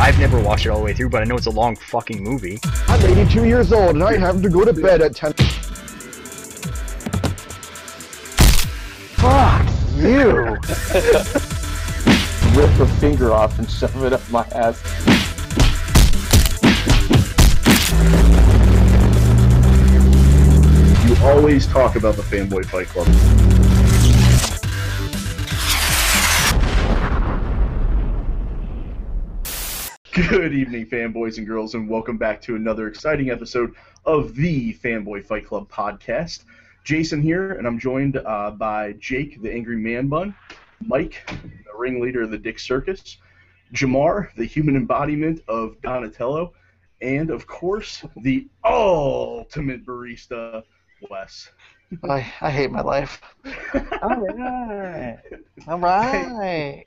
I've never watched it all the way through, but I know it's a long fucking movie. I'm 82 years old and I have to go to bed at 10. Fuck you! Rip a finger off and shove it up my ass. You always talk about the Fanboy Fight Club. Good evening, fanboys and girls, and welcome back to another exciting episode of the Fanboy Fight Club podcast. Jason here, and I'm joined uh, by Jake, the Angry Man Bun, Mike, the ringleader of the Dick Circus, Jamar, the human embodiment of Donatello, and of course, the ultimate barista, Wes. I, I hate my life. All right. All right.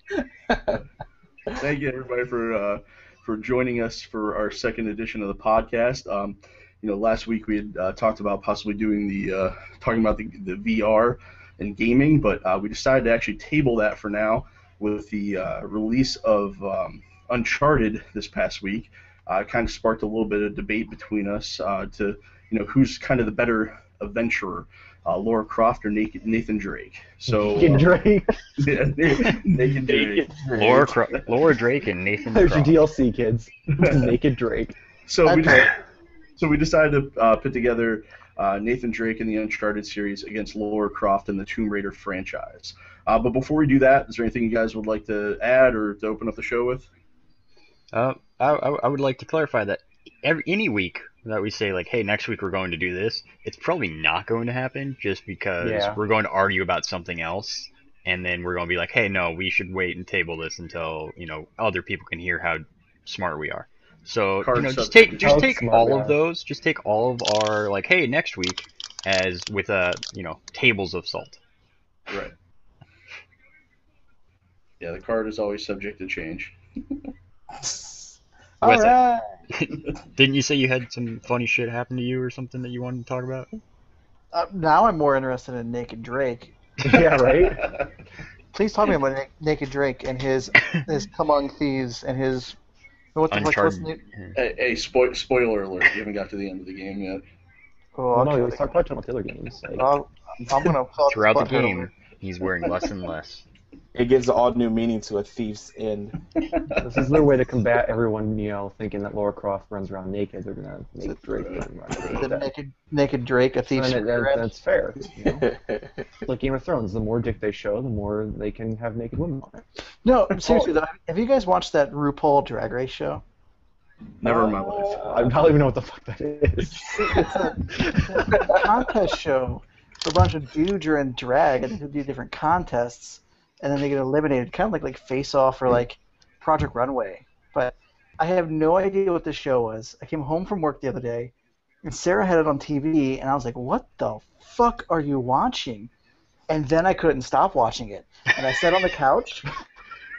Thank you everybody for uh, for joining us for our second edition of the podcast. Um, you know, last week we had uh, talked about possibly doing the uh, talking about the, the VR and gaming, but uh, we decided to actually table that for now with the uh, release of um, Uncharted this past week. Uh, it kind of sparked a little bit of debate between us uh, to you know who's kind of the better adventurer. Uh, Laura Croft or Nathan Nathan Drake. So Fucking uh, Drake. yeah, Nathan Drake. Laura, Cro- Laura Drake and Nathan. Drake. There's your DLC, kids. Naked Drake. So we Okay. so we decided to uh, put together uh, Nathan Drake in the Uncharted series against Laura Croft in the Tomb Raider franchise. Uh, but before we do that, is there anything you guys would like to add or to open up the show with? Uh, I, I I would like to clarify that every any week that we say like, hey, next week we're going to do this, it's probably not going to happen just because Yeah. we're going to argue about something else, and then we're going to be like, hey, no, we should wait and table this until you know other people can hear how smart we are. So Card you know, just take just take all of those, just take all of our like, hey, next week as with uh you know tables of salt. Right. Yeah, the card is always subject to change. All What's right. Didn't you say you had some funny shit happen to you or something that you wanted to talk about? Uh, now I'm more interested in Naked Drake. Yeah, right? Please talk me about Na- Naked Drake and his his Among Thieves and his what the fuck was Uncharted. the hey, hey spo- spoiler alert! You haven't got to the end of the game yet. oh, Well, no, okay. let's talk about the other games. Like, I'll- I'm gonna Throughout the game, over. he's wearing less and less. It gives all new meaning to a thief's end. this is their way to combat everyone, you know, thinking that Laura Croft runs around naked. They're gonna make Drake run around The naked. naked Naked Drake, a thief's And it- that- that's fair. You know? Like Game of Thrones. The more dick they show, the more they can have naked women on it. No, seriously though, have you guys watched that RuPaul Drag Race show? Never in my life. I don't even know what the fuck that is. It's a contest show. where A bunch of dudes are in drag and they do different contests, and then they get eliminated, kind of like like Face Off or like Project Runway. But I have no idea what this show was. I came home from work the other day, and Sarah had it on TV, and I was like, "What the fuck are you watching?" And then I couldn't stop watching it, and I sat on the couch.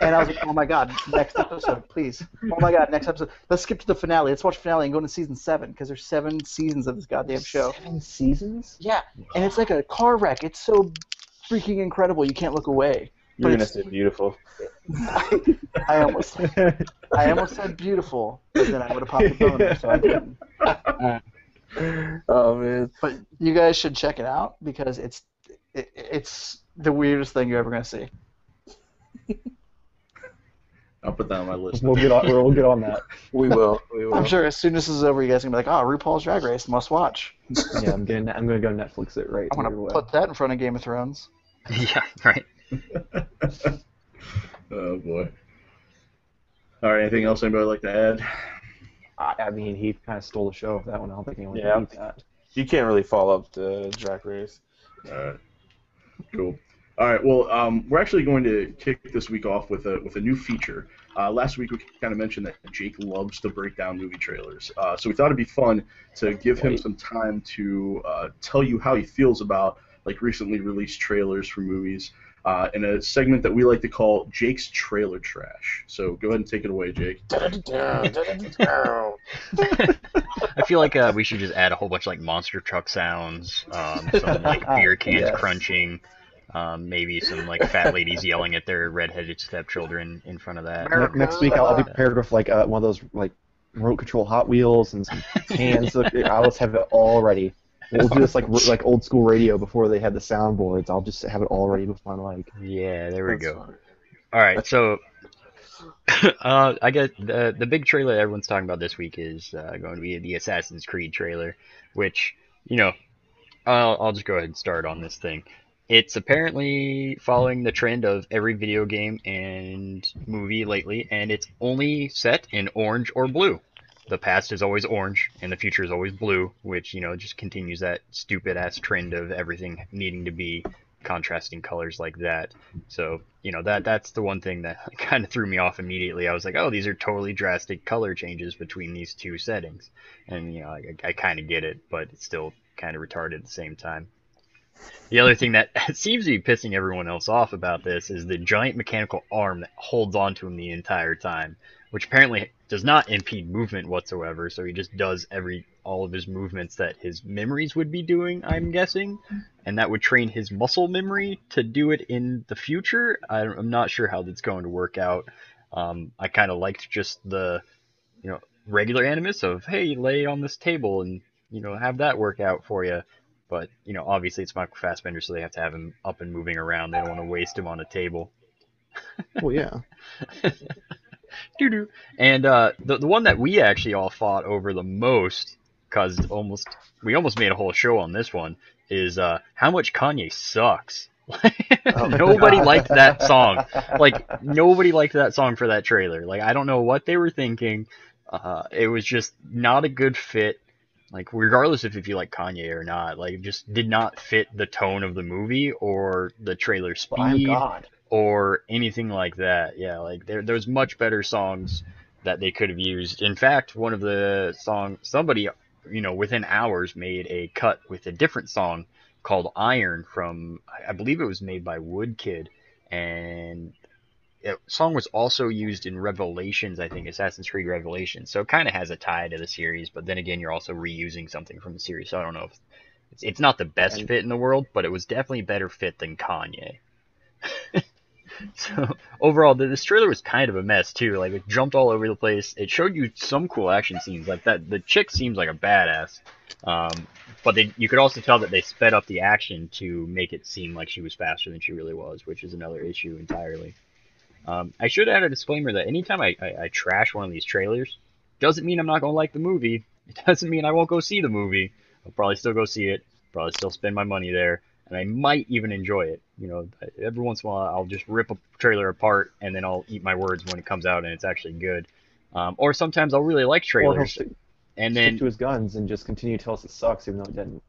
And I was like, oh my god, next episode, please. Oh my god, next episode. Let's skip to the finale. Let's watch finale and go into season seven because there's seven seasons of this goddamn show. Seven seasons? Yeah, and it's like a car wreck. It's so freaking incredible. You can't look away. You're gonna say beautiful. I, I almost, I almost said beautiful, but then I would have popped the boner, so I didn't. Oh man. But you guys should check it out because it's, it, it's the weirdest thing you're ever gonna see. I'll put that on my list. we'll get on. We'll get on that. We will. We will. I'm sure as soon as this is over, you guys are gonna be like, oh, RuPaul's Drag Race, must watch. Yeah, I'm getting. I'm gonna go Netflix it right. I'm gonna put that in front of Game of Thrones. yeah, right. oh boy. All right. Anything else anybody would like to add? I, I mean, he kind of stole the show with that one. I don't think anyone Yeah. can beat that. You can't really follow up the Drag Race. All right. Cool. All right. Well, um, we're actually going to kick this week off with a with a new feature. Uh, last week we kind of mentioned that Jake loves to break down movie trailers, uh, so we thought it'd be fun to give him some time to uh, tell you how he feels about like recently released trailers for movies. Uh, in a segment that we like to call Jake's Trailer Trash. So go ahead and take it away, Jake. I feel like uh, we should just add a whole bunch of like monster truck sounds, um, some like beer cans Yes. crunching, Um, maybe some like fat ladies yelling at their redheaded stepchildren in front of that. Ne- Next week I'll, I'll be prepared with like uh, one of those like remote control Hot Wheels and some hands. Look, I'll just have it all ready. We'll do this like r- like old school radio before they had the soundboards. I'll just have it all ready with my like. Yeah, there we That's go. fine. All right, so uh, I guess the the big trailer everyone's talking about this week is uh, going to be the Assassin's Creed trailer, which you know, I'll I'll just go ahead and start on this thing. It's apparently following the trend of every video game and movie lately, and it's only set in orange or blue. The past is always orange, and the future is always blue, which you know just continues that stupid ass trend of everything needing to be contrasting colors like that. So, you know, that that's the one thing that kind of threw me off immediately. I was like, oh, these are totally drastic color changes between these two settings. And, you know, I, I kind of get it, but it's still kind of retarded at the same time. The other thing that seems to be pissing everyone else off about this is the giant mechanical arm that holds onto him the entire time, which apparently does not impede movement whatsoever. So he just does every all of his movements that his memories would be doing, I'm guessing, and that would train his muscle memory to do it in the future. I'm not sure how that's going to work out. Um, I kind of liked just the, you know, regular animus of hey, lay on this table and you know have that work out for you. But you know, obviously it's Michael Fassbender, so they have to have him up and moving around. They don't want to waste him on a table. Well, yeah. Doo-doo. And uh, the the one that we actually all fought over the most, cause almost we almost made a whole show on this one, is uh, how much Kanye sucks. nobody God. liked that song. Like nobody liked that song for that trailer. Like I don't know what they were thinking. Uh, it was just not a good fit. Like regardless of if you like Kanye or not, like just did not fit the tone of the movie or the trailer I'm speed God. or anything like that. Yeah, like there there's much better songs that they could have used. In fact, one of the song somebody you know within hours made a cut with a different song called Iron from I I believe it was made by Woodkid and the song was also used in Revelations, I think, Assassin's Creed Revelations. So it kind of has a tie to the series, but then again, you're also reusing something from the series. So I don't know if it's, it's not the best And- fit in the world, but it was definitely a better fit than Kanye. so overall, the, this trailer was kind of a mess too. Like it jumped all over the place. It showed you some cool action scenes, like that. The chick seems like a badass, um, but they, you could also tell that they sped up the action to make it seem like she was faster than she really was, which is another issue entirely. Um, I should add a disclaimer that anytime I, I, I trash one of these trailers, doesn't mean I'm not gonna like the movie. It doesn't mean I won't go see the movie. I'll probably still go see it. Probably still spend my money there, and I might even enjoy it. You know, every once in a while I'll just rip a trailer apart and then I'll eat my words when it comes out and it's actually good. Um, or sometimes I'll really like trailers stick, and stick then to his guns and just continue to tell us it sucks, even though it didn't.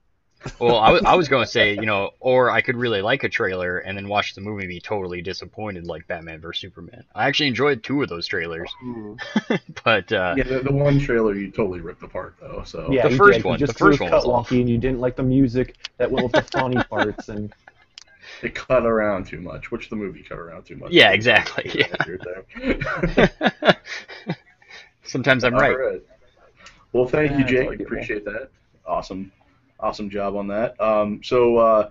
Well, I was I was going to say, you know, or I could really like a trailer and then watch the movie and be totally disappointed, like Batman vs Superman. I actually enjoyed two of those trailers, but uh, Yeah, the, the one trailer you totally ripped apart though. So Yeah, The you first did. one- You just the first threw one a was cut awful. wonky, and you didn't like the music that went with the funny parts, and it cut around too much, which the movie cut around too much. Yeah, exactly, yeah. That's your thing. sometimes I'm right. All right. Well, thank Yeah, you, Jake. arguable. Appreciate that. Awesome, awesome job on that. Um, so uh,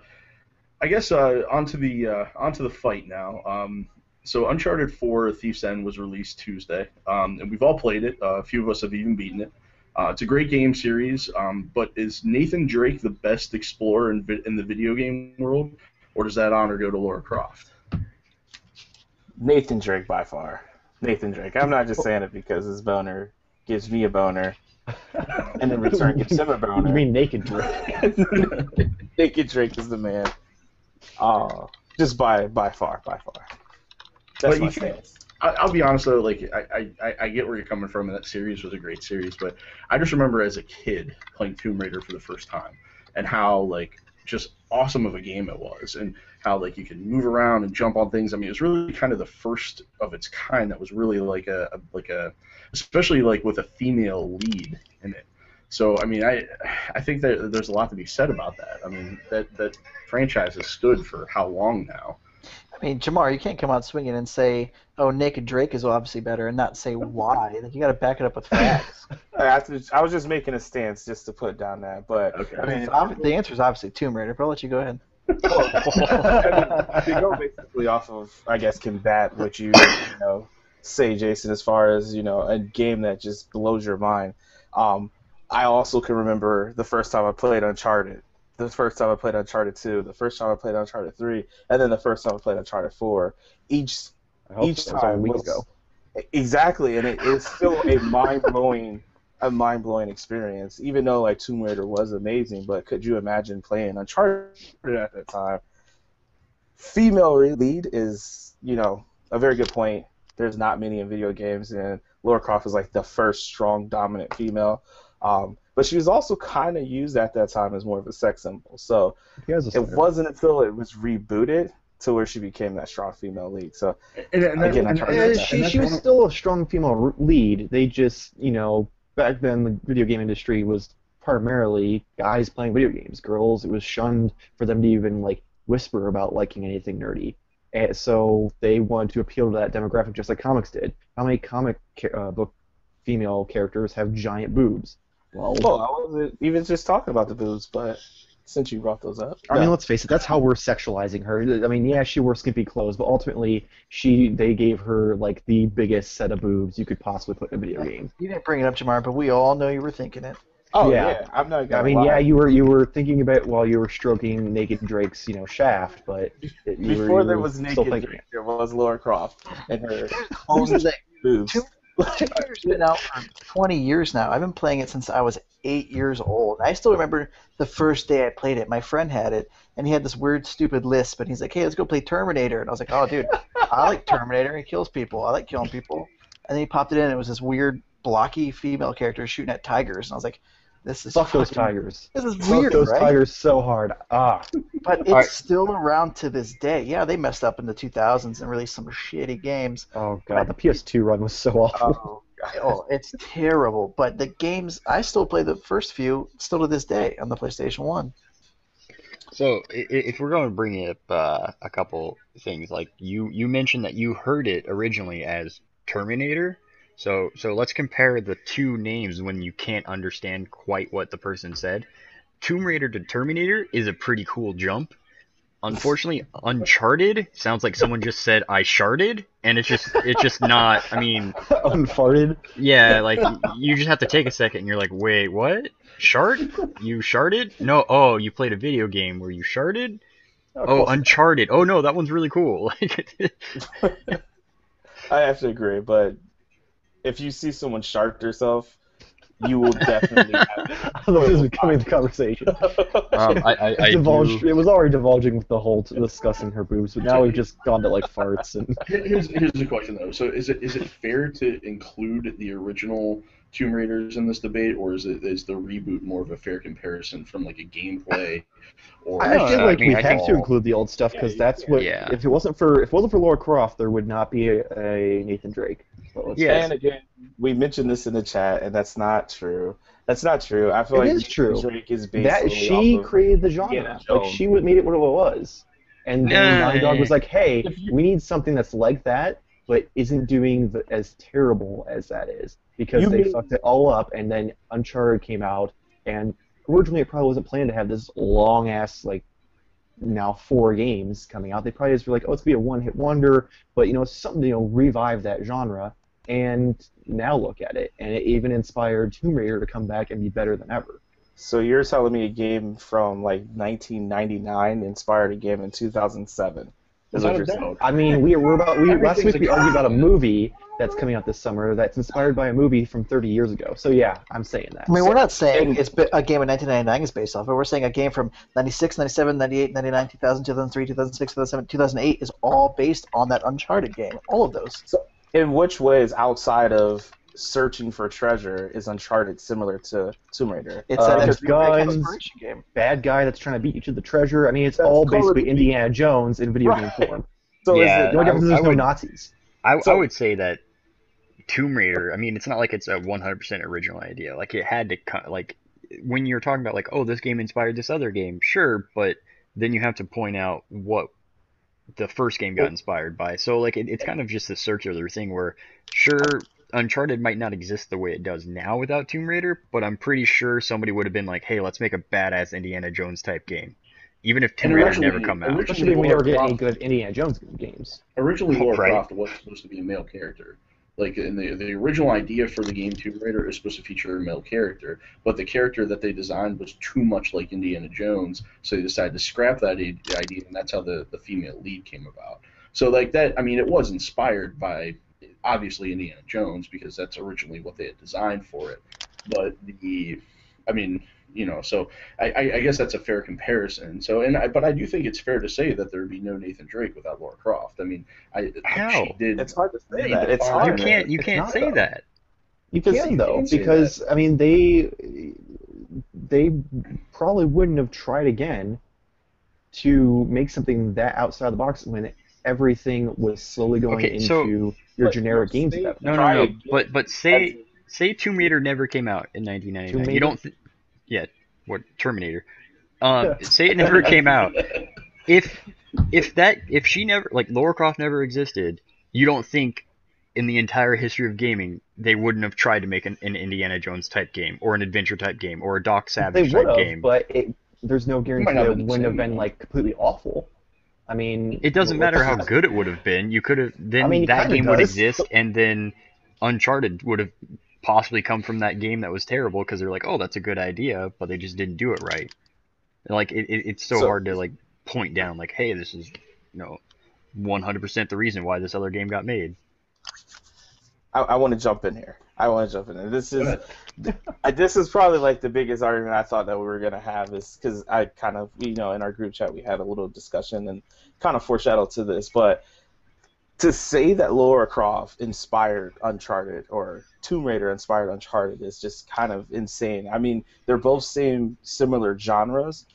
I guess uh, onto the uh, onto the fight now. Um, so Uncharted 4: Thief's End was released Tuesday, um, and we've all played it. Uh, a few of us have even beaten it. Uh, it's a great game series, um, but is Nathan Drake the best explorer in, vi- in the video game world, or does that honor go to Laura Croft? Nathan Drake by far. Nathan Drake. I'm not just saying it because his boner gives me a boner, and in return gives him a you boner. mean naked Drake? Naked Drake is the man. Uh, just by by far, by far. That's But my you can't- stance. I, I'll be honest though, like I, I, I get where you're coming from, and that series was a great series. But I just remember as a kid playing Tomb Raider for the first time, and how like just awesome of a game it was, and how like you could move around and jump on things. I mean, it was really kind of the first of its kind that was really like a, a like a, especially like with a female lead in it. So I mean, I I think that there's a lot to be said about that. I mean, that that franchise has stood for how long now? I mean, Jamar, you can't come out swinging and say, "Oh, Naked Drake is obviously better," and not say why. Like you got to back it up with facts. I, have to- I was just making a stance just to put down that, but Okay. I mean, It's obvi- the answer is obviously Tomb Raider, but I'll let you go ahead. I mean, to go basically off of, I guess, combat what you, you know, say, Jason, as far as you know, a game that just blows your mind. Um, I also can remember the first time I played Uncharted, the first time I played Uncharted 2, the first time I played Uncharted 3, and then the first time I played Uncharted 4. Each each that was a time week was ago. exactly, and it's still a mind blowing, a mind blowing experience. Even though like Tomb Raider was amazing, but could you imagine playing Uncharted at that time? Female lead is, you know, a very good point. There's not many in video games, and Laura Croft is like the first strong, dominant female. Um, but she was also kind of used at that time as more of a sex symbol. So He has a it wasn't until it was rebooted to where she became that strong female lead. So And, and that- Again, I and- tried and to do that's- that. she she was still a strong female lead. They just, you know, back then the video game industry was primarily guys playing video games. Girls, it was shunned for them to even like whisper about liking anything nerdy. And so they wanted to appeal to that demographic just like comics did. How many comic ca- uh, book female characters have giant boobs? Well, Well, I wasn't even just talking about the boobs, but since you brought those up, I mean, let's face it. That's how we're sexualizing her. I mean, yeah, she wore skimpy clothes, but ultimately, she they gave her like the biggest set of boobs you could possibly put in a video game. You didn't bring it up, Jamar, but we all know you were thinking it. Oh yeah. yeah. I'm not I gonna mean, lie. yeah, you were you were thinking about it while you were stroking naked Drake's, you know, shaft, but it, you were, Before you there was naked, thinking Drake, there was Laura Croft and her own boobs. Two- Tomb Raider's been out for 20 years now. I've been playing it since I was eight years old. I still remember the first day I played it. My friend had it, and he had this weird, stupid lisp, and he's like, "Hey, let's go play Terminator." And I was like, "Oh, dude, I like Terminator. He kills people. I like killing people." And then he popped it in, and it was this weird, blocky female character shooting at tigers, and I was like, "This is Fuck those fucking- tigers. This is Fuck weird, those right?" tigers so hard. Ah, But it's Alright. still around to this day. Yeah, they messed up in the 2000s and released some shitty games. oh god, the PS2 run was so awful. Oh, Oh, it's terrible. But the games, I still play the first few, still to this day, on the PlayStation 1. So i- i- if we're going to bring up uh, a couple things, like you you mentioned that you heard it originally as Terminator. So so let's compare the two names when you can't understand quite what the person said. Tomb Raider to Terminator is a pretty cool jump. Unfortunately, Uncharted sounds like someone just said I sharded, and it's just it's just not. I mean, Unfarted. yeah, like you just have to take a second and you're like, wait, what? Shard? You sharded? No, oh, you played a video game where you sharded? Oh, Uncharted. Oh no, that one's really cool. I have to agree, but if you see someone shark herself, you will definitely have I thought this was becoming the conversation. um, I, I, I It divulged. do, It was already divulging with the whole t- discussing her boobs, but now we've just gone to like farts and. Here's here's the question though. So is it is it fair to include the original Tomb Raiders in this debate, or is it is the reboot more of a fair comparison from like a gameplay? Or I No, feel I like mean, we I have think- to include the old stuff because Yeah, that's what. yeah. If it wasn't for if it wasn't for Laura Croft, there would not be a, a Nathan Drake. But Yeah. And again, we mentioned this in the chat, and that's not true. That's not true. I feel It like is true. Drake is based that she off of- created the genre. Indiana like she would- made it what it was, and then Nah. Naughty Dog was like, "Hey, we need something that's like that, but isn't doing the, as terrible as that is." Because You they mean- fucked it all up, and then Uncharted came out, and originally it probably wasn't planned to have this long ass like now four games coming out. They probably just were like, "Oh, it's gonna be a one hit wonder," but you know, it's something to you know revive that genre. And now look at it, and it even inspired Tomb Raider to come back and be better than ever. So you're telling me a game from like 1999 inspired a game in 2007? Is what you're saying? I mean, we we're about we last week we argued about a movie that's coming out this summer that's inspired by a movie from 30 years ago. So yeah, I'm saying that. I mean, we're not saying and- it's a game in 1999 is based off it. We're saying a game from 96, 97, 98, 99, 2000, 2003, 2006, 2007, 2008 is all based on that Uncharted game. All of those. In which ways, outside of searching for treasure, is Uncharted similar to Tomb Raider? It's Uh, an there's exploration guns. game. Bad guy that's trying to beat you to the treasure. I mean, it's That's all basically Duty. Indiana Jones in video game form. So Yeah, is The only difference is there's no Nazis. I, So- I would say that Tomb Raider. I mean, it's not like it's a 100% original idea. Like it had to co- like when you're talking about like, oh, this game inspired this other game, sure, but then you have to point out what the first game got inspired by. So like it, it's kind of just a circular thing where sure Uncharted might not exist the way it does now without Tomb Raider, but I'm pretty sure somebody would have been like, hey, let's make a badass Indiana Jones type game. even if Tomb And Raider never come out. originally- Especially if we never get any good Indiana Jones games. Originally, Lara Right. Croft was supposed to be a male character. Like in the the original idea for the game Tomb Raider is supposed to feature a male character, but the character that they designed was too much like Indiana Jones, so they decided to scrap that idea, and that's how the the female lead came about. So like that, I mean, it was inspired by obviously Indiana Jones because that's originally what they had designed for it, but the, I mean, you know, so I, I, I guess that's a fair comparison. So, and I, but I do think it's fair to say that there would be no Nathan Drake without Laura Croft. I mean, I How? she did. It's hard to say They that. It's define You can't you It's can't say though. that. You Yes, can you though, can because I mean they they probably wouldn't have tried again to make something that outside the box when everything was slowly going Okay, so- into your generic no, games they- No, no, no. But but say say Tomb Raider never came out in 1999. You don't, th- yeah, what Terminator? Um, say it never came out. If if that if she never like Laura Croft never existed, you don't think in the entire history of gaming they wouldn't have tried to make an, an Indiana Jones type game or an adventure type game or a Doc Savage would type have, game? but it, there's no guarantee not that it wouldn't have been like completely awful. I mean, It doesn't matter how good it would have been. You could have then I mean, that kinda game would exist, and then Uncharted would have possibly come from that game that was terrible because they're like, oh, that's a good idea, but they just didn't do it right. And, like it, it, it's so, So- hard to like point down like, hey, this is you know, 100% the reason why this other game got made. I, I want to jump in here. I want to jump in. Here. This is this is probably like the biggest argument I thought that we were gonna have is because I kind of you know in our group chat we had a little discussion and kind of foreshadowed to this, but to say that Laura Croft inspired Uncharted or Tomb Raider inspired Uncharted is just kind of insane. I mean, they're both same similar genres,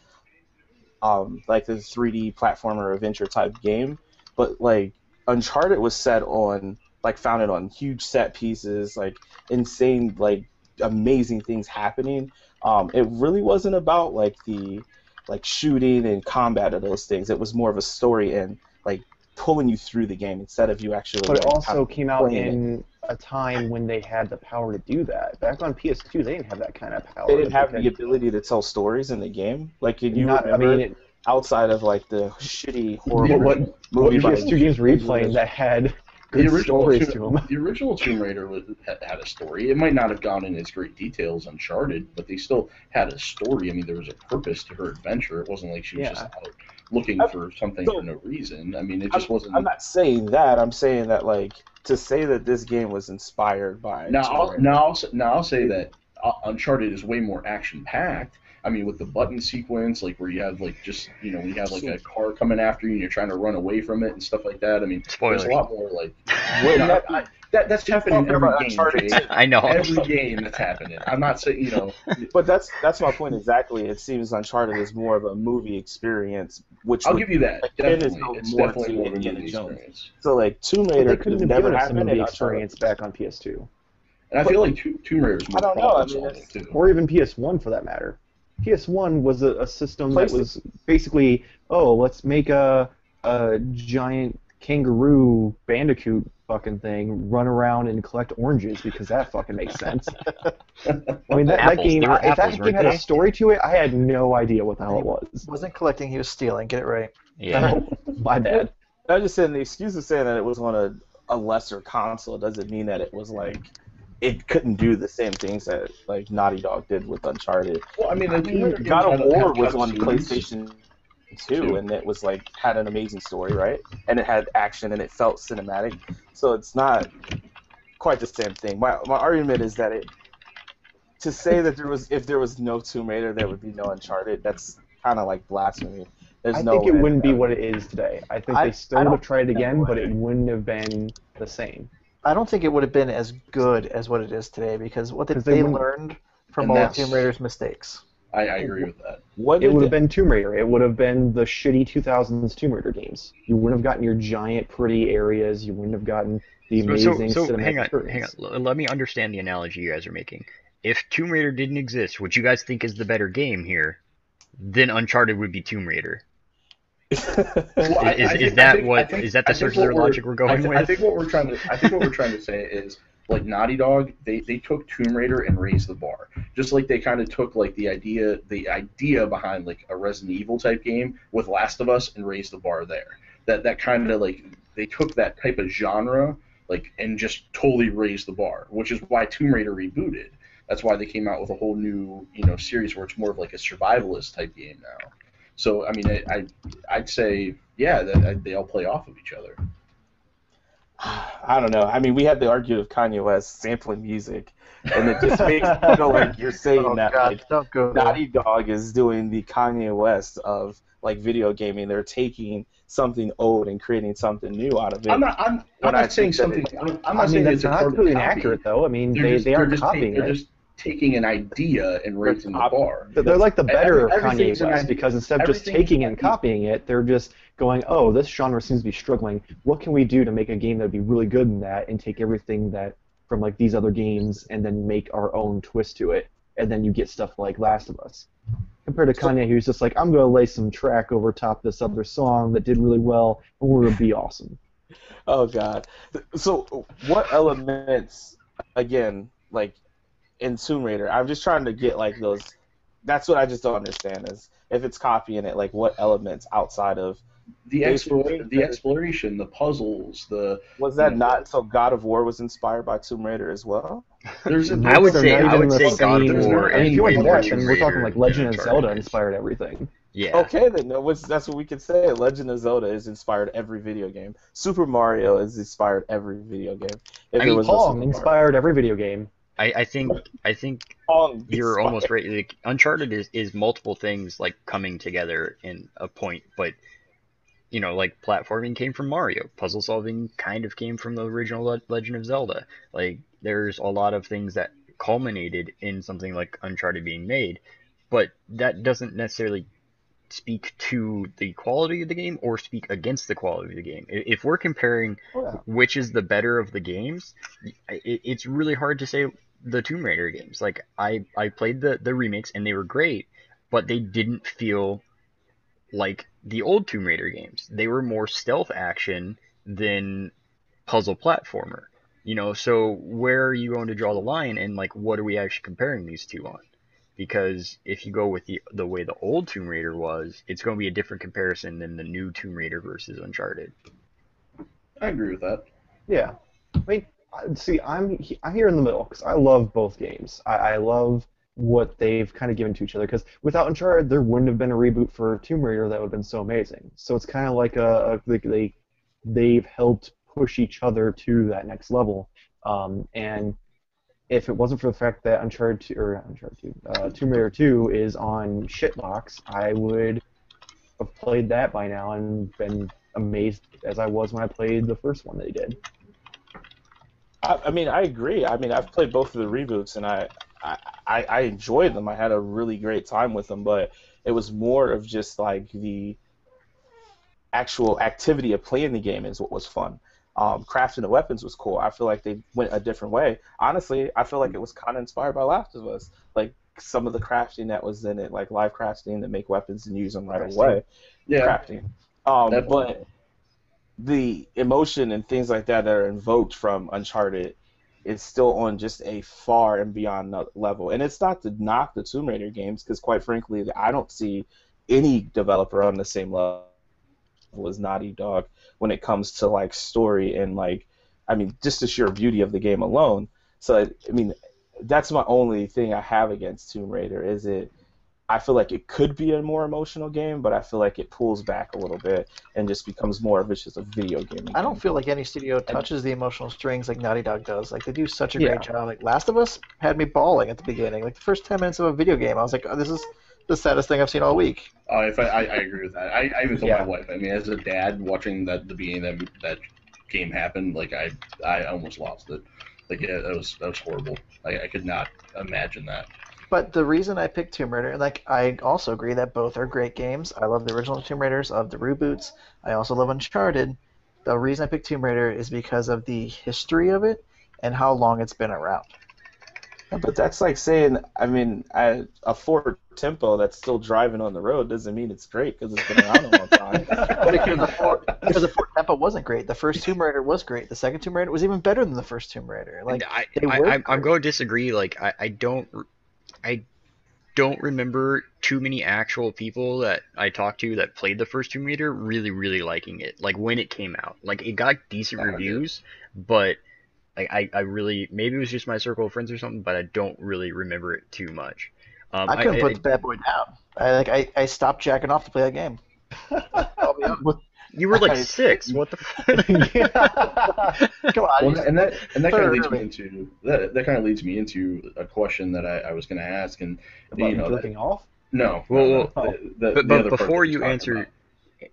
um, like the 3D platformer adventure type game, but like Uncharted was set on like founded on huge set pieces, like insane, like amazing things happening. Um, it really wasn't about like the like shooting and combat of those things. It was more of a story and like pulling you through the game instead of you actually. But it also came out playing it. in a time when they had the power to do that. Back on PS2, they didn't have that kind of power. They didn't have the ability to tell stories in the game. Like, can you Not, I mean, it, outside of like the shitty, what, horrible what, movie what by PS2 games were you playing that had The original, stories Tomb, to them? the original Tomb Raider was, had, had a story. It might not have gone in as great detail as Uncharted, but they still had a story. I mean, there was a purpose to her adventure. It wasn't like she was Yeah. just out looking Uh, for something so- for no reason. I mean, it just I'm, wasn't. I'm not saying that. I'm saying that like to say that this game was inspired by. Now, I'll, now, I'll, now I'll say that uh, Uncharted is way more action packed. I mean, with the button sequence, like where you have like just you know when you have like a car coming after you and you're trying to run away from it and stuff like that. I mean, Spoilers. there's a lot more like Wouldn't I- that, that's happening in every game. Uncharted Jay. I know. Every game that's happening. I'm not saying you know. But that's that's my point exactly. It seems Uncharted is more of a movie experience, which I'll would- give you that. Like, it is Definitely, no it's more definitely more of a Indiana movie Jones. experience. so like Tomb But Raider could have have never given us some of happened. the and experience back on PS2. And I feel like Tomb Tomb Raider is more I don't know, I mean, too. or even PS1 for that matter. PS1 was a, a system that was basically, oh, let's make a a giant kangaroo bandicoot fucking thing run around and collect oranges because that fucking makes sense. I mean, that, that game, They were if that game weren't had they? a story to it, I had no idea what the hell it was. Wasn't collecting, he was stealing. Get it right. Yeah. My bad. I'm just saying the excuse of saying that it was on a, a lesser console doesn't mean that it was like it couldn't do the same things that like Naughty Dog did with Uncharted. Well, I mean, I the Tomb Raider mean, God of War was on cutscenes. PlayStation 2, and it was like had an amazing story, right? And it had action and it felt cinematic. So it's not quite the same thing. My my argument is that it to say that there was if there was no Tomb Raider, there would be no Uncharted. That's kind of like blasphemy. There's I no think it wouldn't be what it is today. I think I- they still would have tried it again, but it wouldn't have been the same. I don't think it would have been as good as what it is today because what they, 'Cause they they learned from all Tomb Raider's mistakes. I, I agree with that. What It would have been Tomb Raider. It would have been the shitty 2000s Tomb Raider games. You wouldn't have gotten your giant, pretty areas. You wouldn't have gotten the amazing so, so cinematic hang on, experience. hang on. Let me understand the analogy you guys are making. If Tomb Raider didn't exist, what you guys think is the better game here, then Uncharted would be Tomb Raider. Well, I- Is, I is think- I that think- what think- is that the I circular what we're- logic we're going th- with? I think what we're trying to I think what we're trying to say is like Naughty Dog, they, they took Tomb Raider and raised the bar. Just like they kind of took like the idea the idea behind like a Resident Evil type game with Last of Us and raised the bar there. That that kind of like they took that type of genre like and just totally raised the bar, which is why Tomb Raider rebooted. That's why they came out with a whole new you know series where it's more of like a survivalist type game now. So I mean, I, I I'd say yeah, that uh, they all play off of each other. I don't know. I mean, we had the argument of Kanye West sampling music, and it just makes me feel like you're saying Oh, that God, like don't go. Naughty Dog is doing the Kanye West of like video gaming. They're taking something old and creating something new out of it. I'm not I'm, I'm When I not saying something. it- I'm, I'm I not mean, saying that's it's not carbon completely copy. inaccurate, though. I mean, They're they, just, they they're are just copying taking, it. Just taking an idea and raising the bar. They're- They're like the better of Every- Kanye everything's an West because instead of just taking and copying it, they're just going, oh, this genre seems to be struggling. What can we do to make a game that would be really good in that and take everything that from like these other games and then make our own twist to it, and then you get stuff like Last of Us. Compared to Kanye, who's just like, I'm gonna lay some track over top this other song that did really well, and we're gonna be awesome. Oh God. So what elements again, like in Tomb Raider? I'm just trying to get like those that's what I just don't understand is if it's copying it, like what elements outside of The, They explo- create the the- exploration, the puzzles, the was that Yeah. not so God of War was inspired by Tomb Raider as well? there's a, I would say I would say God of War I mean, if and you way want more that, Tomb then we're talking like Legend of Zelda Uncharted. inspired everything. Yeah. Okay, then no, what's, that's what we could say. Legend of Zelda is inspired every video game. Super Mario is inspired every video game. If I it mean, was Pong inspired every video game. I, I think I think. You're almost right. Like, Uncharted is, is multiple things like coming together in a point, but you know, like platforming came from Mario, puzzle solving kind of came from the original Le- Legend of Zelda. Like there's a lot of things that culminated in something like Uncharted being made, but that doesn't necessarily speak to the quality of the game or speak against the quality of the game. If we're comparing Oh, yeah. which is the better of the games, it, it's really hard to say the Tomb Raider games. Like I, I played the the remakes and they were great, but they didn't feel like the old Tomb Raider games. They were more stealth action than puzzle platformer. You know, so where are you going to draw the line and like what are we actually comparing these two on? Because if you go with the the way the old Tomb Raider was, it's going to be a different comparison than the new Tomb Raider versus Uncharted. I agree with that. Yeah, I mean, I- see, I'm I'm here in the middle because I love both games. I, I love what they've kind of given to each other because without Uncharted, there wouldn't have been a reboot for Tomb Raider that would have been so amazing. So it's kind of like a, a they, they they've helped push each other to that next level. Um, and if it wasn't for the fact that Uncharted 2, or Uncharted 2, uh, Tomb Raider 2 is on shitbox, I would have played that by now and been amazed as I was when I played the first one they did. I, I mean, I agree. I mean, I've played both of the reboots, and I, I, I enjoyed them. I had a really great time with them, but it was more of just like the actual activity of playing the game is what was fun. Um, crafting the weapons was cool. I feel like they went a different way. Honestly, I feel like it was kind of inspired by Last of Us. Like some of the crafting that was in it, like live crafting to make weapons and use them right Crafting. away. Yeah, Crafting. Um, Definitely. but the emotion and things like that that are invoked from Uncharted is still on just a far and beyond level. And it's not to knock the Tomb Raider games, because quite frankly, I don't see any developer on the same level as Naughty Dog when it comes to like story and like, I mean, just the sheer beauty of the game alone. So I mean, that's my only thing I have against Tomb Raider is it. I feel like it could be a more emotional game, but I feel like it pulls back a little bit and just becomes more of it's just a video game. I don't feel like any studio touches the emotional strings like Naughty Dog does. Like they do such a Yeah. great job. Like Last of Us had me bawling at the beginning. Like the first ten minutes of a video game, I was like, oh, "This is the saddest thing I've seen all week." Uh, if I, I, I agree with that. I, I even told Yeah. my wife. I mean, as a dad, watching that the beginning that that game happen, like I I almost lost it. Like yeah, that was that was horrible. I, I could not imagine that. But the reason I picked Tomb Raider, like I also agree that both are great games. I love the original Tomb Raiders, of the reboots. I also love Uncharted. The reason I picked Tomb Raider is because of the history of it and how long it's been around. But that's like saying, I mean, I, a Ford Tempo that's still driving on the road doesn't mean it's great because it's been around a long time. But because the Ford, because the Ford Tempo wasn't great. The first Tomb Raider was great. The second Tomb Raider was even better than the first Tomb Raider. Like I, I, I, I'm going to disagree. Like I, I don't, I don't remember too many actual people that I talked to that played the first Tomb Raider really, really liking it. Like when it came out, like it got decent reviews, but like I, I really maybe it was just my circle of friends or something, but I don't really remember it too much. Um, I couldn't I, put the bad boy down. I like I, I stopped jacking off to play that game. Honest. You were like six. What the? F- Come on, Well, and that and that kind of leads me into that. That kind of leads me into a question that I, I was going to ask, and About you know, that, jerking off? no, Well, well, the, the, but the but other before you answer about.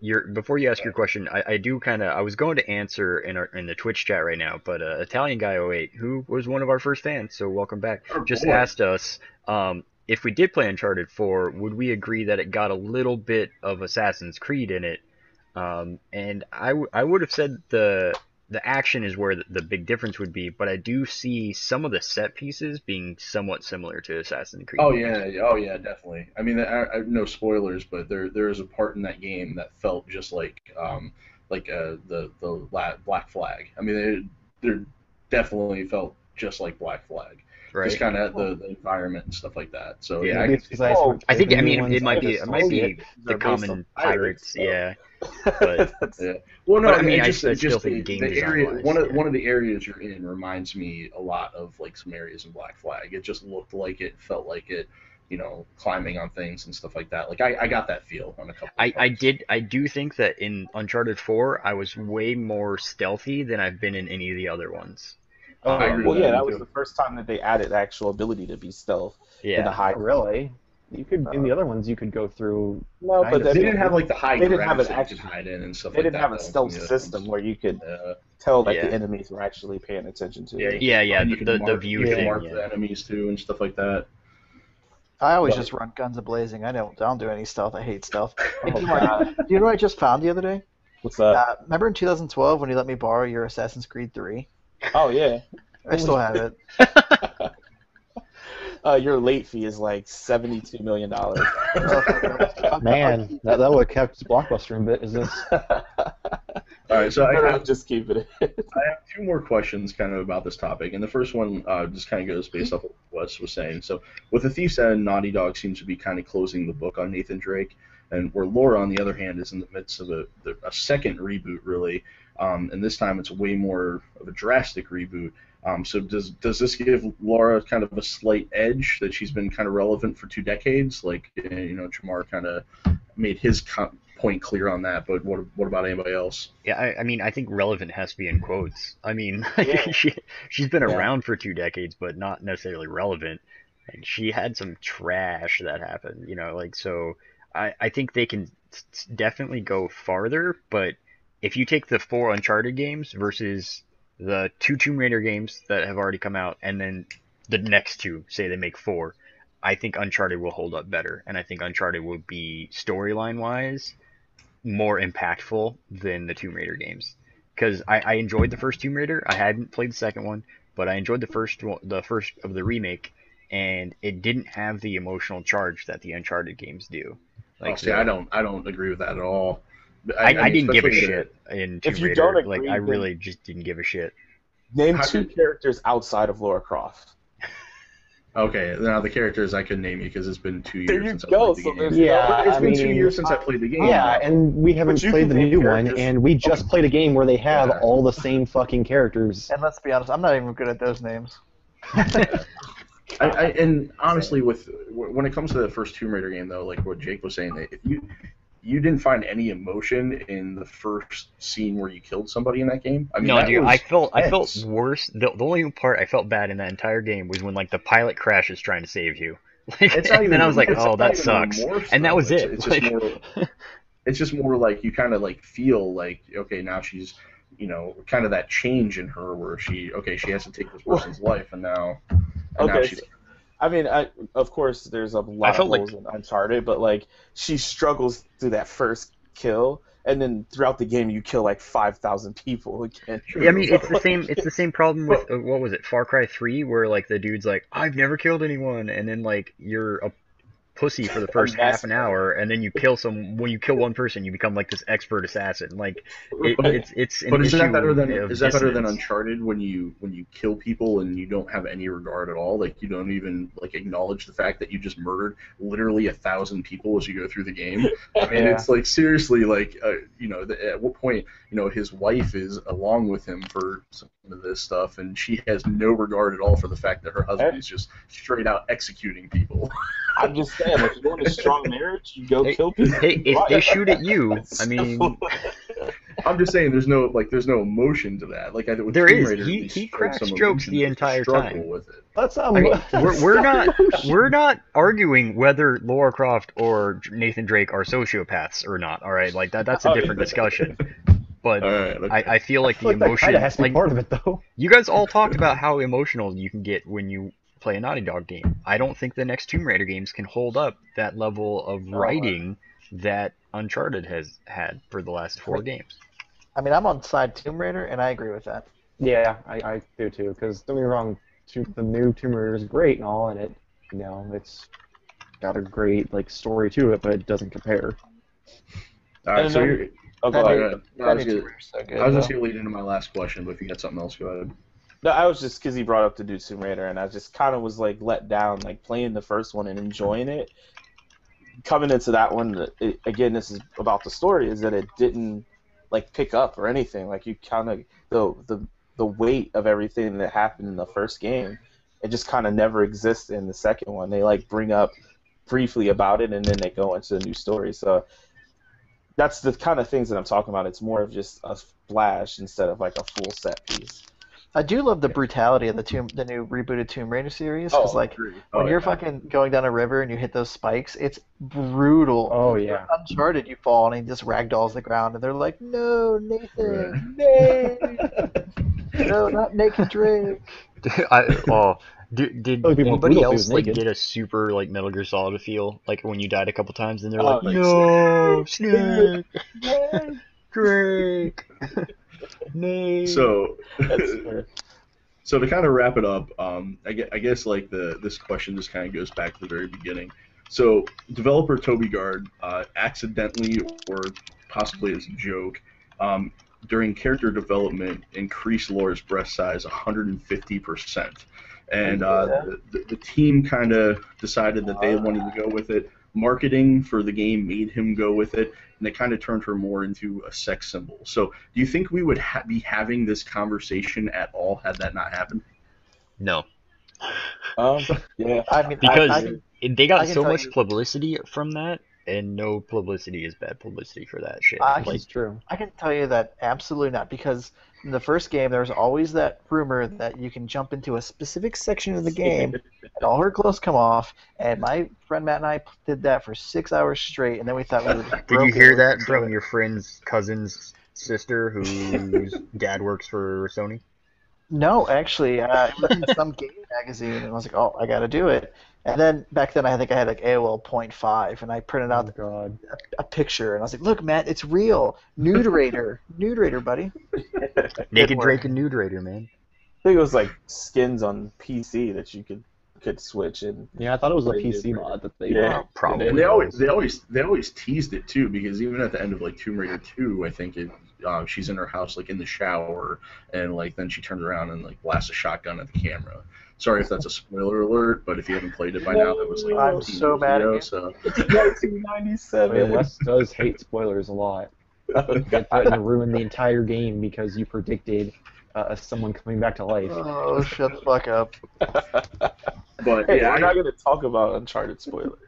your before you ask your question, I, I do kind of I was going to answer in our in the Twitch chat right now, but uh, Italian guy 08, who was one of our first fans, so welcome back, Oh, just boy. asked us um, if we did play Uncharted 4, would we agree that it got a little bit of Assassin's Creed in it? Um, and I, w- I would have said the the action is where the, the big difference would be, but I do see some of the set pieces being somewhat similar to Assassin's Creed. Oh yeah, yeah, oh yeah, definitely. I mean, I, I, no spoilers, but there there is a part in that game that felt just like um like uh the the La- Black Flag. I mean, they they definitely felt just like Black Flag. right. Just kind of the, the environment and stuff like that. So Yeah, yeah, I Maybe can it's see 'cause I Oh, I think I mean it might be it might be Soviet. the common pirates, pirates, so- yeah. But Yeah. Uh, well, no, But, I I mean, mean, I- just, I just think the, game the area. design-wise, One of yeah. one of the areas you're in reminds me a lot of like some areas in Black Flag. It just looked like it, felt like it, you know, climbing on things and stuff like that. Like I, I got that feel on a couple. I, of I did I do think that in Uncharted 4 I was way more stealthy than I've been in any of the other ones. Oh, I agree well, yeah, that that was too. the first time that they added actual ability to be stealth in Yeah. the high. Not really. You could in the other ones you could go through. No, but they They didn't have like the high They didn't have an that you actual- hide in and stuff They like didn't that. have a stealth from the system ones. where you could Uh, tell that Yeah. the enemies were actually paying attention to. Yeah, it. Yeah, yeah, and the, you could the, mark, the view you could thing. mark yeah. the enemies too and stuff like that. I always But- just run guns a blazing. I don't, I don't do any stealth. I hate stealth. Oh, God. do you know what I just found the other day? What's that? Uh, remember in 2012 when you let me borrow your Assassin's Creed 3? Oh yeah. I still have it. Uh, your late fee is like seventy-two million dollars. Man, that, that would have kept Blockbuster in business. All right, so I Better have, just keep it. I have two more questions kind of about this topic, and the first one uh, just kind of goes based off of what Wes was saying. So, with the Thief's End, Naughty Dog seems to be kind of closing the book on Nathan Drake, and where Laura, on the other hand, is in the midst of a, a second reboot, really, um, and this time it's way more of a drastic reboot. Um, so, does does this give Laura kind of a slight edge that she's been kind of relevant for two decades? Like, uh, you know, Jamar kind of made his co- point clear on that, but what what about anybody else? Yeah, I, I mean, I think relevant has to be in quotes. I mean, Yeah. she she's been Yeah. around for two decades, but not necessarily relevant. Like she had some trash that happened, you know. Like so, I I think they can s- s- definitely go farther. But if you take the four Uncharted games versus the two Tomb Raider games that have already come out, and then the next two, say they make four, I think Uncharted will hold up better, and I think Uncharted will be storyline wise more impactful than the Tomb Raider games. Because I, I enjoyed the first Tomb Raider. I hadn't played the second one, but I enjoyed the first one, the first of the remake, and it didn't have the emotional charge that the Uncharted games do. Like, Oh, see, I don't, I don't agree with that at all. I, I, mean, didn't give a shit in Tomb If you Raider. don't like I really just didn't give a shit. Name How two could- characters outside of Laura Croft. Okay, now the characters I couldn't name you because it's been two years There you since go, I played so the game. Yeah, It's I been two years since I played the game. Yeah, and we haven't played the name new one, and we just played a game where they have Yeah. all the same fucking characters. And let's be honest, I'm not even good at those names. I, I, and honestly, with when it comes to the first Tomb Raider game, though, like what Jake was saying, that if you you didn't find any emotion in the first scene where you killed somebody in that game, I mean, no, that dude, I felt I felt worse. The, the only part I felt bad in that entire game was when like the pilot crashes trying to save you. Like, It's not and even. then I was like, oh, that sucks. remorse, And that was It's- it. It's Like- just more. It's just more like you kind of like feel like okay now she's you know kind of that change in her where she okay she has to take this person's life and now and now Okay, she's I mean, I, of course, there's a lot felt of like- in Uncharted, but like she struggles through that first kill, and then throughout the game you kill like five thousand people again. Yeah, I mean, it's the same. It's the same problem with uh, what was it, Far Cry Three, where like the dude's like, "I've never killed anyone," and then like you're a pussy for the first half an hour, and then you kill some. When you kill one person, you become like this expert assassin. Like it, But- it's it's an But is that better than is that better than. Uncharted when you when you kill people and you don't have any regard at all? Like you don't even like acknowledge the fact that you just murdered literally a thousand people as you go through the game. I mean, Yeah. it's like seriously, like uh, you know, the, at what point you know his wife is along with him for some of this stuff, and she has no regard at all for the fact that her husband is just straight out executing people. I'm just saying, if you want a strong marriage, you go Hey, kill people. Hey, if they shoot at you, I mean, I'm just saying, there's no like, there's no emotion to that. Like I with There Tomb is. Raider, He- he cracks jokes the entire struggle time. With it. That's um. I mean, we're, we're not we're not arguing whether Lara Croft or Nathan Drake are sociopaths or not. All right, like that that's a Oh, different discussion. But All right. Okay. I, I feel like I the like emotion, kind has to be like part of it, though. you guys all talked about how emotional you can get when you play a Naughty Dog game. I don't think the next Tomb Raider games can hold up that level of No, I- writing that Uncharted has had for the last four games. I mean, I'm on side Tomb Raider, and I agree with that. Yeah, I, I do too. Because don't get me wrong, Tomb- the new Tomb Raider is great and all, and it, you know, it's got a great like story to it, but it doesn't compare. All right. And So then- you're, Oh, go Go ahead. ahead. I That was new gonna- Tomb Raider's so good. I was just though. gonna lead into my last question, but if you got something else, go ahead. No, I was just because he brought up the new Tomb Raider, and I just kind of was like let down, like playing the first one and enjoying it. Coming into that one, it, again, this is about the story, is that it didn't like pick up or anything. Like you kind of the the the weight of everything that happened in the first game, it just kind of never exists in the second one. They like bring up briefly about it, and then they go into the new story. So that's the kind of things that I'm talking about. It's more of just a splash instead of like a full set piece. I do love the brutality of the tomb, the new rebooted Tomb Raider series, oh, because like. Oh, when you're yeah. fucking going down a river and you hit those spikes, it's brutal. Oh yeah. Uncharted, you fall and he just ragdolls the ground, and they're like, "No, Nathan, no, no, not naked Drake." I oh. Did, did Oh, anybody brutal if he else like naked. get a super like Metal Gear Solid feel like when you died a couple times and they're Oh, like, like, no, Snake, Drake, Nate. So, so to kind of wrap it up, um, I guess, I guess like the this question just kind of goes back to the very beginning. So, developer Toby Gard uh, accidentally or possibly as a joke, um, during character development, increased Lara's breast size 150 percent, and uh, the, the, the team kind of decided that they wanted to go with it. Marketing for the game made him go with it, and it kind of turned her more into a sex symbol. So, do you think we would ha- be having this conversation at all had that not happened? no, Um, yeah. I mean, because I, I can, they got so much you- publicity from that, and no publicity is bad publicity for that shit. I like, It's true. I can tell you that absolutely not, because in the first game there was always that rumor that you can jump into a specific section of the game and all her clothes come off. And my friend Matt and I did that for six hours straight, and then we thought we would. did you hear that from your friend's cousin's sister, whose dad works for Sony? No, actually, uh, it was in some game magazine, and I was like, "Oh, I got to do it." And then back then, I think I had like AOL point 0.5, and I printed Oh out god. a picture, and I was like, "Look, Matt, it's real. Nude Raider, Nuderator, buddy." Naked work. Drake and Nude Raider, man. I think it was like skins on PC that you could could switch and Yeah, I thought it was a PC great. mod that they Yeah. Probably. And they always they always they always teased it too because even at the end of like Tomb Raider two, I think it uh, she's in her house like in the shower and like then she turns around and like blasts a shotgun at the camera. Sorry if that's a spoiler alert, but if you haven't played it by now, that was like I'm so years mad at ago, you. So I mean, 1997. Wes does hate spoilers a lot. They threaten to ruin the entire game because you predicted uh, someone coming back to life. Oh, shut the fuck up. but Hey, yeah, we're I, not going to talk about Uncharted spoilers.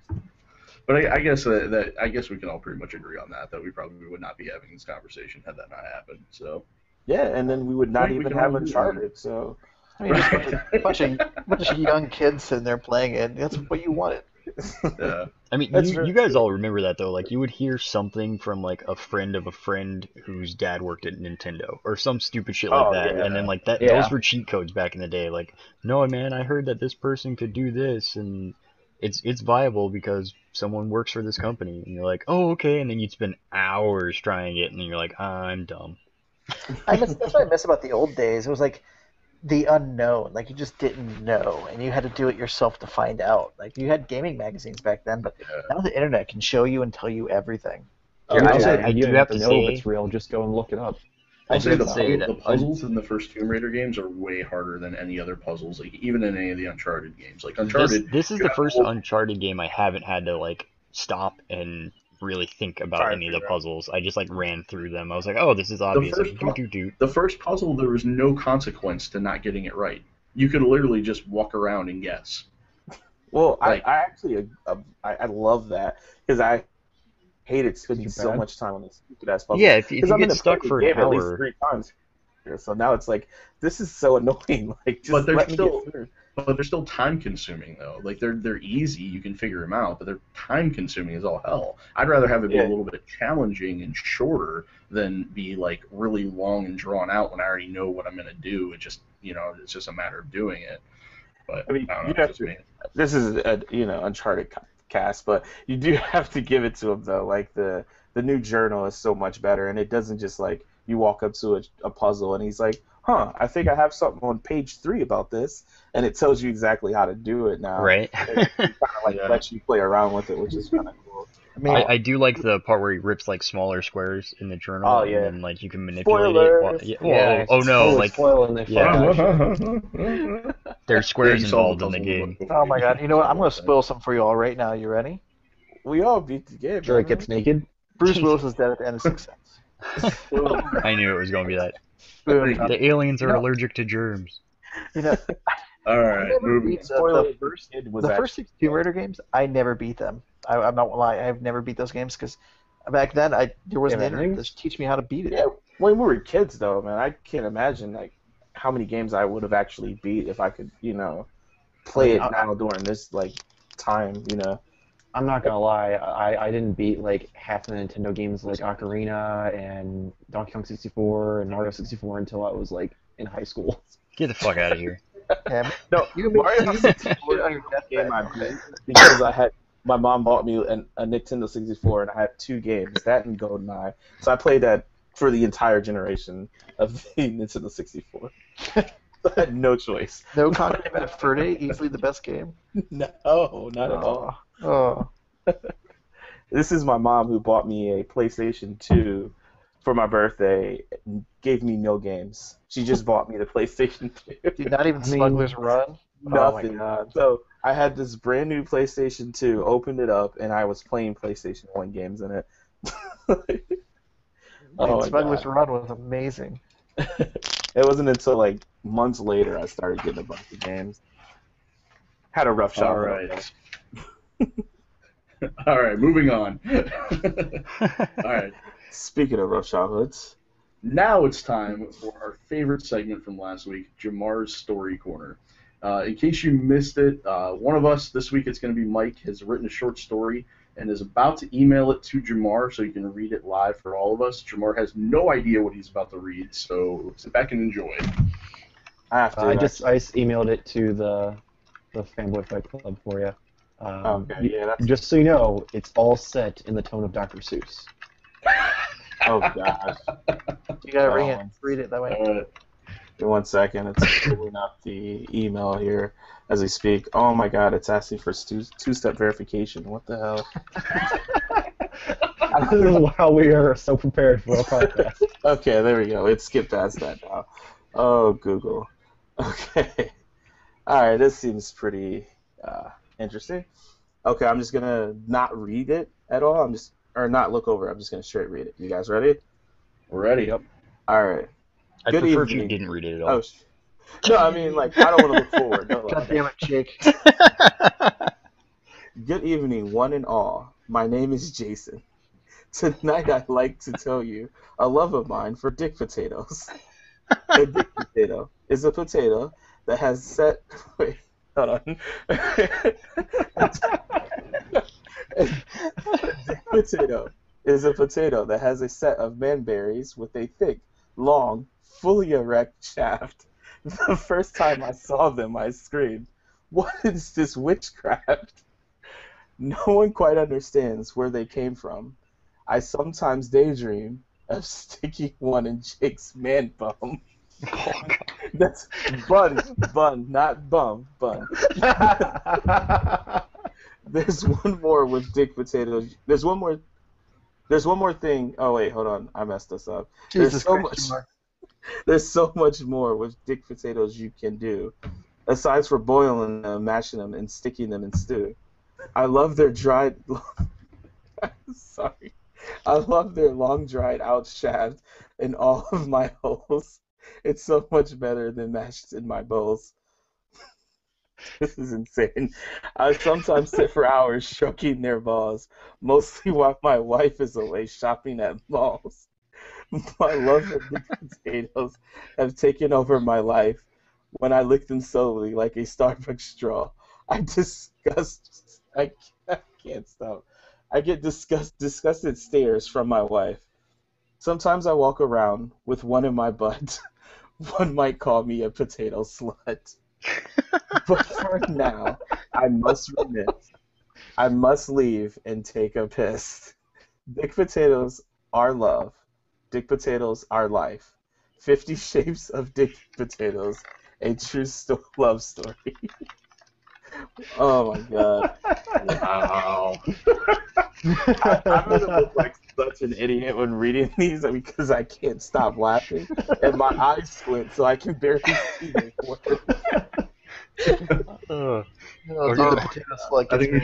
But I, I guess that, that I guess we can all pretty much agree on that that we probably would not be having this conversation had that not happened. So Yeah, and then we would not We- we even have all agree on Uncharted. So I mean, just a bunch of, bunch of, young kids sitting there playing it. That's what you wanted. yeah. I mean, you, very you guys all remember that though. Like, you would hear something from like a friend of a friend whose dad worked at Nintendo or some stupid shit like Oh, that, yeah. and then like that Yeah. those were cheat codes back in the day. Like, no man, I heard that this person could do this, and it's it's viable because someone works for this company, and you're like, oh okay, and then you'd spend hours trying it, and then you're like, I'm dumb. I miss, that's what I miss about the old days. It was like the unknown. Like you just didn't know, and you had to do it yourself to find out. Like you had gaming magazines back then, but now the internet can show you and tell you everything. Yeah, Yeah, I- I, I you do don't have to to know say- if it's real. Just go and look it up. I I'll say should the, say puzzle- that the puzzles in the first Tomb Raider games are way harder than any other puzzles, like even in any of the Uncharted games. Like This, Uncharted, this is the first all- Uncharted game I haven't had to like stop and really think about Try any of the figure out. puzzles. I just like ran through them. I was like, oh, this is obvious. first Like, pu- do do do. the first puzzle there was no consequence to not getting it right. You could literally just walk around and guess. Well, Like- I, I actually uh, I, I love that because I hated spending so much time on this stupid ass puzzle. Yeah, if, if Because you I'm get stuck for the an game at least three times. So now it's like this is so annoying. Like just But there's let me still- get. But they're still time consuming though. Like they're they're easy, you can figure them out, but they're time consuming as all hell. I'd rather have it be Yeah. a little bit challenging and shorter than be like really long and drawn out when I already know what I'm gonna do. It just you know, it's just a matter of doing it. But I mean, I don't you know, have to- me. This is a you know Uncharted ca- cast, but you do have to give it to him though. Like the the new journal is so much better, and it doesn't just like you walk up to a, a puzzle and he's like, "Huh, I think I have something on page three about this," and it tells you exactly how to do it now. right? Kind of like Yeah. lets you play around with it, which is kind of cool. I mean, I, I do like the part where he rips like smaller squares in the journal, Oh, yeah. and then like you can manipulate Spoilers! it. While, yeah, Yeah, oh, oh no, totally like spoiling the Yeah. fuck there's squares Yeah, you involved in the game. oh my god! You know what? I'm gonna spoil something for you all right now. You ready? We all beat the game. Sure, it gets naked. Bruce Willis is dead at the end of Six Sense. I knew it was going to be that. The aliens are allergic to germs. You know, All right, moving. beat the, first Kid was the first six Tomb Raider games. I never beat them. I, I'm not gonna lie. I've never beat those games because back then I there wasn't Yeah, internet things- to teach me how to beat it. Yeah, when we were kids, though, man, I can't imagine like how many games I would have actually beat if I could, you know, play it I- now during this like time, you know. I'm not gonna lie, I, I didn't beat like half the Nintendo games like Ocarina and Donkey Kong 64 and Mario 64 until I was like in high school. Get the fuck out of here. Yeah, No, you Mario can make 64 on your game I deathbed. beat because I had my mom bought me an, a Nintendo 64 and I had two games, that and GoldenEye. So I played that for the entire generation of the Nintendo 64. I had no choice. No Bad Fur Day, easily the best game. No, not at all. Oh, oh. This is my mom who bought me a PlayStation 2 for my birthday and gave me no games. She just bought me the PlayStation 2. dude, not even Smuggler's Run. Oh Nothing. god. so I had this brand new PlayStation 2, opened it up, and I was playing PlayStation 1 games in it. Oh Man, my Smuggler's God. Run was amazing. It wasn't until like months later I started getting a bunch of games. Had a rough shot. All right. All right, moving on. All right. Speaking of rough childhoods, Now it's time for our favorite segment from last week, Jamar's Story Corner. Uh, in case you missed it, uh, one of us this week, it's going to be Mike, has written a short story and is about to email it to Jamar so you can read it live for all of us. Jamar has no idea what he's about to read, so sit back and enjoy. I have to. Uh, I just I just emailed it to the the Fanboy Fight Club for you. Um, Okay, yeah, that's. Just so you know, it's all set in the tone of Dr. Seuss. Oh gosh. You gotta Oh. ring it, read it that way. Uh, Give me one second. It's pulling up the email here as we speak. Oh my god, it's asking for two step verification. What the hell? this is how we are so prepared for a podcast. Okay, there we go. It skipped past that now. Oh, Google. Okay. All right, this seems pretty uh, interesting. Okay, I'm just gonna not read it at all. I'm just or not look over. I'm just gonna straight read it. You guys ready? we're ready. Yep. All right. I Good prefer if you evening. didn't read it at all. Oh. No, I mean like I don't want to look forward. No, God damn it, Jake. Good evening, one and all. My name is Jason. Tonight I'd like to tell you a love of mine for dick potatoes. A dick potato is a potato that has set. Wait, hold on. a dick potato is a potato that has a set of manberries with a thick, long, fully erect shaft. The first time I saw them, I screamed, What is this witchcraft? No one quite understands where they came from. I sometimes daydream of sticking one in Jake's man bum. Oh, That's bun, bun, not bum, bun. There's one more with Dick Potatoes. There's one more. There's one more thing. Oh wait, hold on. I messed this up. There's so much- Mark. There's so much more with Dick Potatoes you can do, aside for boiling them, mashing them, and sticking them in stew. I love their dried. Sorry, I love their long dried out shaft in all of my holes. It's so much better than mashed in my bowls. This is insane. I sometimes sit for hours stroking their balls, mostly while my wife is away shopping at malls. My love for the potatoes have taken over my life. When I lick them slowly like a Starbucks straw, I disgust. I, I can't stop. I get disgust, disgusted stares from my wife. Sometimes I walk around with one in my butt. One might call me a potato slut. but for now, I must remit. I must leave and take a piss. Dick potatoes are love. Dick potatoes are life. Fifty Shapes of Dick Potatoes, a true sto- love story. oh my god. Wow. I, I'm gonna look like such an idiot when reading these because I can't stop laughing and my eyes squint so I can barely see the words. Ugh. You know, dude, the potato slut I think we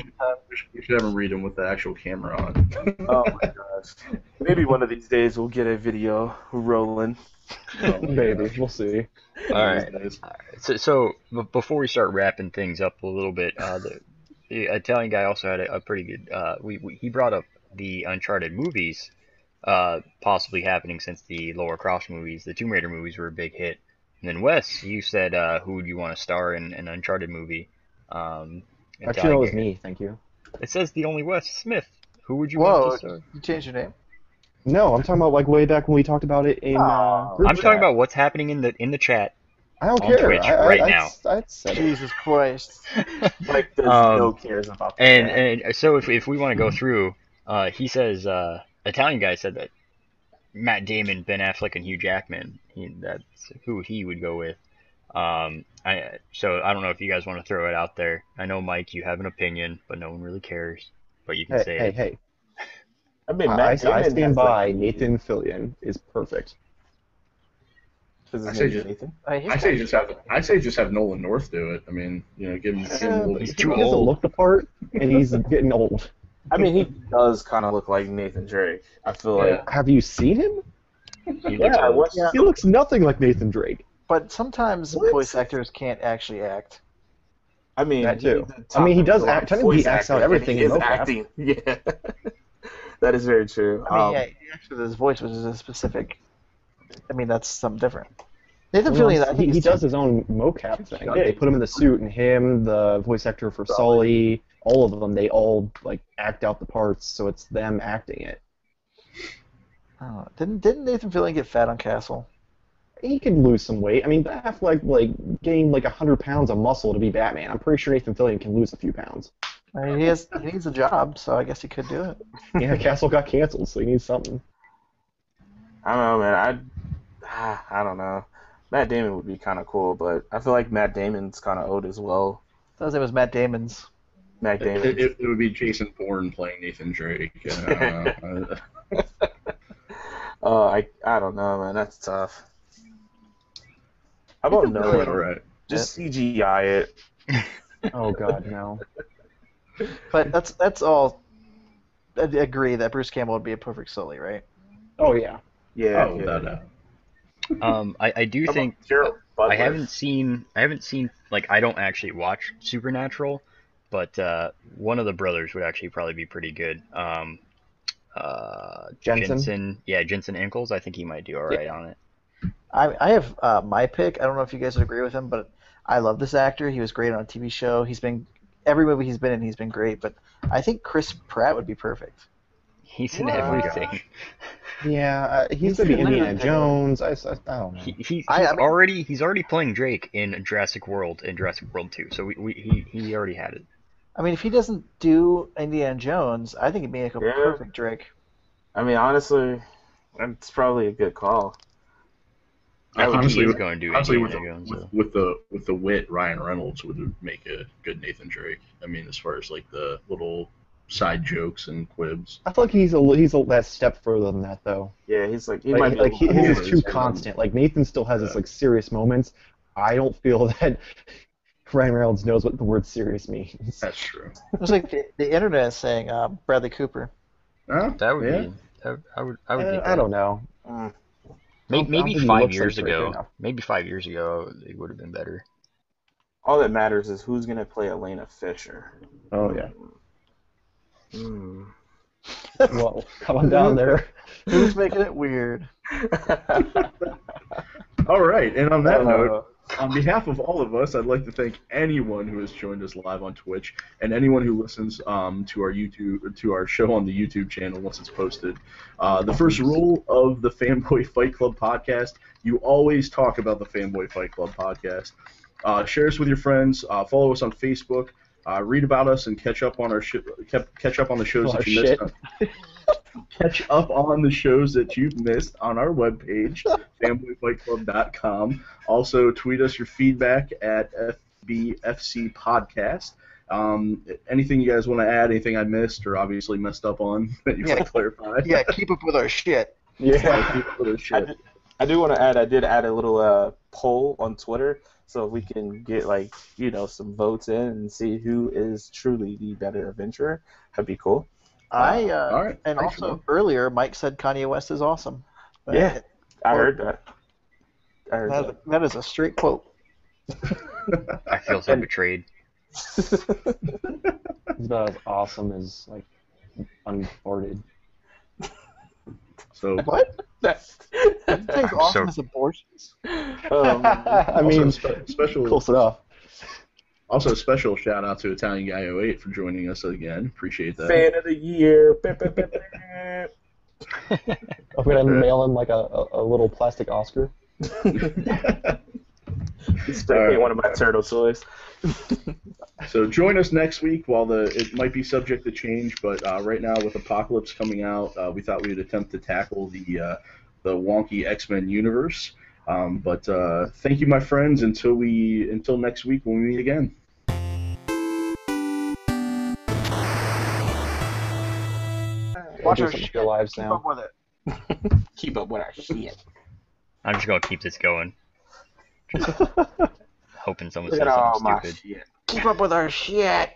should, we should, have him read them with the actual camera on. Oh my gosh. Maybe one of these days we'll get a video rolling. Maybe we'll see. All right. So, so b- before we start wrapping things up a little bit, uh, the, the Italian guy also had a, a pretty good. Uh, we, we he brought up the Uncharted movies, uh, possibly happening since the Lara Croft movies, the Tomb Raider movies were a big hit. And then Wes, you said uh, who would you want to star in an Uncharted movie? Um, Actually, that Italian was me. Thank you. It says the only Wes Smith. Who would you Whoa, want to star? you changed your name? No, I'm talking about like way back when we talked about it in. Uh, Oh. group I'm chat. talking about what's happening in the in the chat. I don't on care. Twitch I, I, right I, now. I, said it. Jesus Christ. Like there's Um, no cares about that. And and so if if we want to go through, uh, he says uh, Italian guy said that Matt Damon, Ben Affleck, and Hugh Jackman. He, that's who he would go with. Um, I so I don't know if you guys want to throw it out there. I know Mike, you have an opinion, but no one really cares. But you can Hey, say hey, it. hey! I mean, Matt I, I stand by. like, Nathan Fillion is perfect. I say just- Nathan? I, I say just have I say just have Nolan North do it. I mean, you know, give him, give him a Uh, little but he's he too doesn't old. look the part, and he's getting old. I mean, he does kind of look like Nathan Drake. I feel like. Have you seen him? He looks Yeah, I old. Yeah. He looks nothing like Nathan Drake. But sometimes What? voice actors can't actually act. I mean, That too. I mean, he does voice act- technically he acts out everything he in is mocap. acting. Yeah, that is very true. I mean, Um, yeah, he acts with his voice, which is a specific. I mean, that's something different. Nathan Well, Fillion, I he, think he is does his own mocap thing. Yeah. They put him in the suit, and him, the voice actor for Sully, all of them, they all like act out the parts, so it's them acting it. I. Didn't didn't Nathan Fillion get fat on Castle? He could lose some weight. I mean, Ben Affleck like gained like hundred pounds of muscle to be Batman. I'm pretty sure Nathan Fillion can lose a few pounds. I mean, he has he needs a job, so I guess he could do it. Yeah, Castle got canceled, so he needs something. I don't know, man. I, I don't know. Matt Damon would be kind of cool, but I feel like Matt Damon's kind of old as well. His name was Matt Damon's. Matt It, Damon. it, it would be Jason Bourne playing Nathan Drake. Uh, Oh, I I don't know, man. That's tough. How about no? right, all right. Just CGI it. Oh God, no. But that's that's all. I agree that Bruce Campbell would be a perfect Sully, right? Oh yeah. Yeah. Oh, yeah. without doubt. Um, I, I do How think Gerald I Butler? haven't seen I haven't seen like I don't actually watch Supernatural, but uh, one of the brothers would actually probably be pretty good. Um, uh, Jensen? yeah, Jensen Ackles. I think he might do all right on it. I I have uh, my pick. I don't know if you guys would agree with him, but I love this actor. He was great on a TV show. He's been every movie he's been in. He's been great. But I think Chris Pratt would be perfect. He's in What? everything. Yeah, uh, he's, He's gonna be Indiana. Jones. I, I, I don't know. He, he, he's I- I mean- already he's already playing Drake in Jurassic World in Jurassic World 2. So we, we he he already had it. I mean, if he doesn't do Indiana Jones, I think he'd make a Yeah. perfect Drake. I mean, honestly, that's probably a good call. I think honestly, he is going to do honestly, with Indiana the, Jones. with, though. with the with the wit, Ryan Reynolds would make a good Nathan Drake. I mean, as far as like the little side jokes and quibs. I feel like he's a he's a that step further than that though. Yeah, he's like he might Like, be like he, his is too constant. Like Nathan still has his like serious moments. I don't feel that Ryan Reynolds knows what the word serious means. That's true. It was like the, the internet is saying uh, Bradley Cooper. Huh? That would yeah. be. That, I would. I would. Uh, I don't know. Mm. Maybe, I don't maybe five looks like years ago. Maybe five years ago, it would have been better. All that matters is who's gonna play Elena Fisher. Oh yeah. Mm. Well, come on down there. Who's making it weird? All right, and on that Uh, note, on behalf of all of us, I'd like to thank anyone who has joined us live on Twitch and anyone who listens um, to our YouTube to our show on the YouTube channel once it's posted. Uh, the first rule of the Fanboy Fight Club podcast: you always talk about the Fanboy Fight Club podcast. Uh, share us with your friends. Uh, follow us on Facebook. Uh, read about us and catch up on our sh- catch up on the shows Our that you missed. catch up on the shows that you've missed on our webpage, fanboyfightclub.com. Also, tweet us your feedback at FBFC Podcast. Um, anything you guys want to add, anything I missed or obviously messed up on that you Yeah. want to clarify? Yeah, keep up with our shit. Yeah. Keep it a I shit. did, I do want to add. I did add a little uh, poll on Twitter, so if we can get like you know some votes in and see who is truly the better adventurer, that'd be cool. I uh, All right. and Thanks, also earlier Mike said Kanye West is awesome. But Yeah. I heard that. I heard that, that is a straight quote. I feel so betrayed. He's about as awesome as like unboarded. So, What? That's, Did you I'm awesome so- as abortions? um, I mean, also, spe- special close enough. also special shout out to Italian Guy 08 for joining us again. Appreciate that. fan of the year. I'm gonna mail him like a, a, a little plastic Oscar. He's definitely one of my turtle toys. So join us next week. While the it might be subject to change, but uh, right now with Apocalypse coming out, uh, we thought we'd attempt to tackle the uh, the wonky X Men universe. Um, but uh, thank you, my friends. Until we until next week when we meet again. Watch our shit. with your lives Keep up with it. Keep up with our shit. I'm just gonna keep this going, hoping someone Look says at all something my stupid. shit. Keep up with our shit.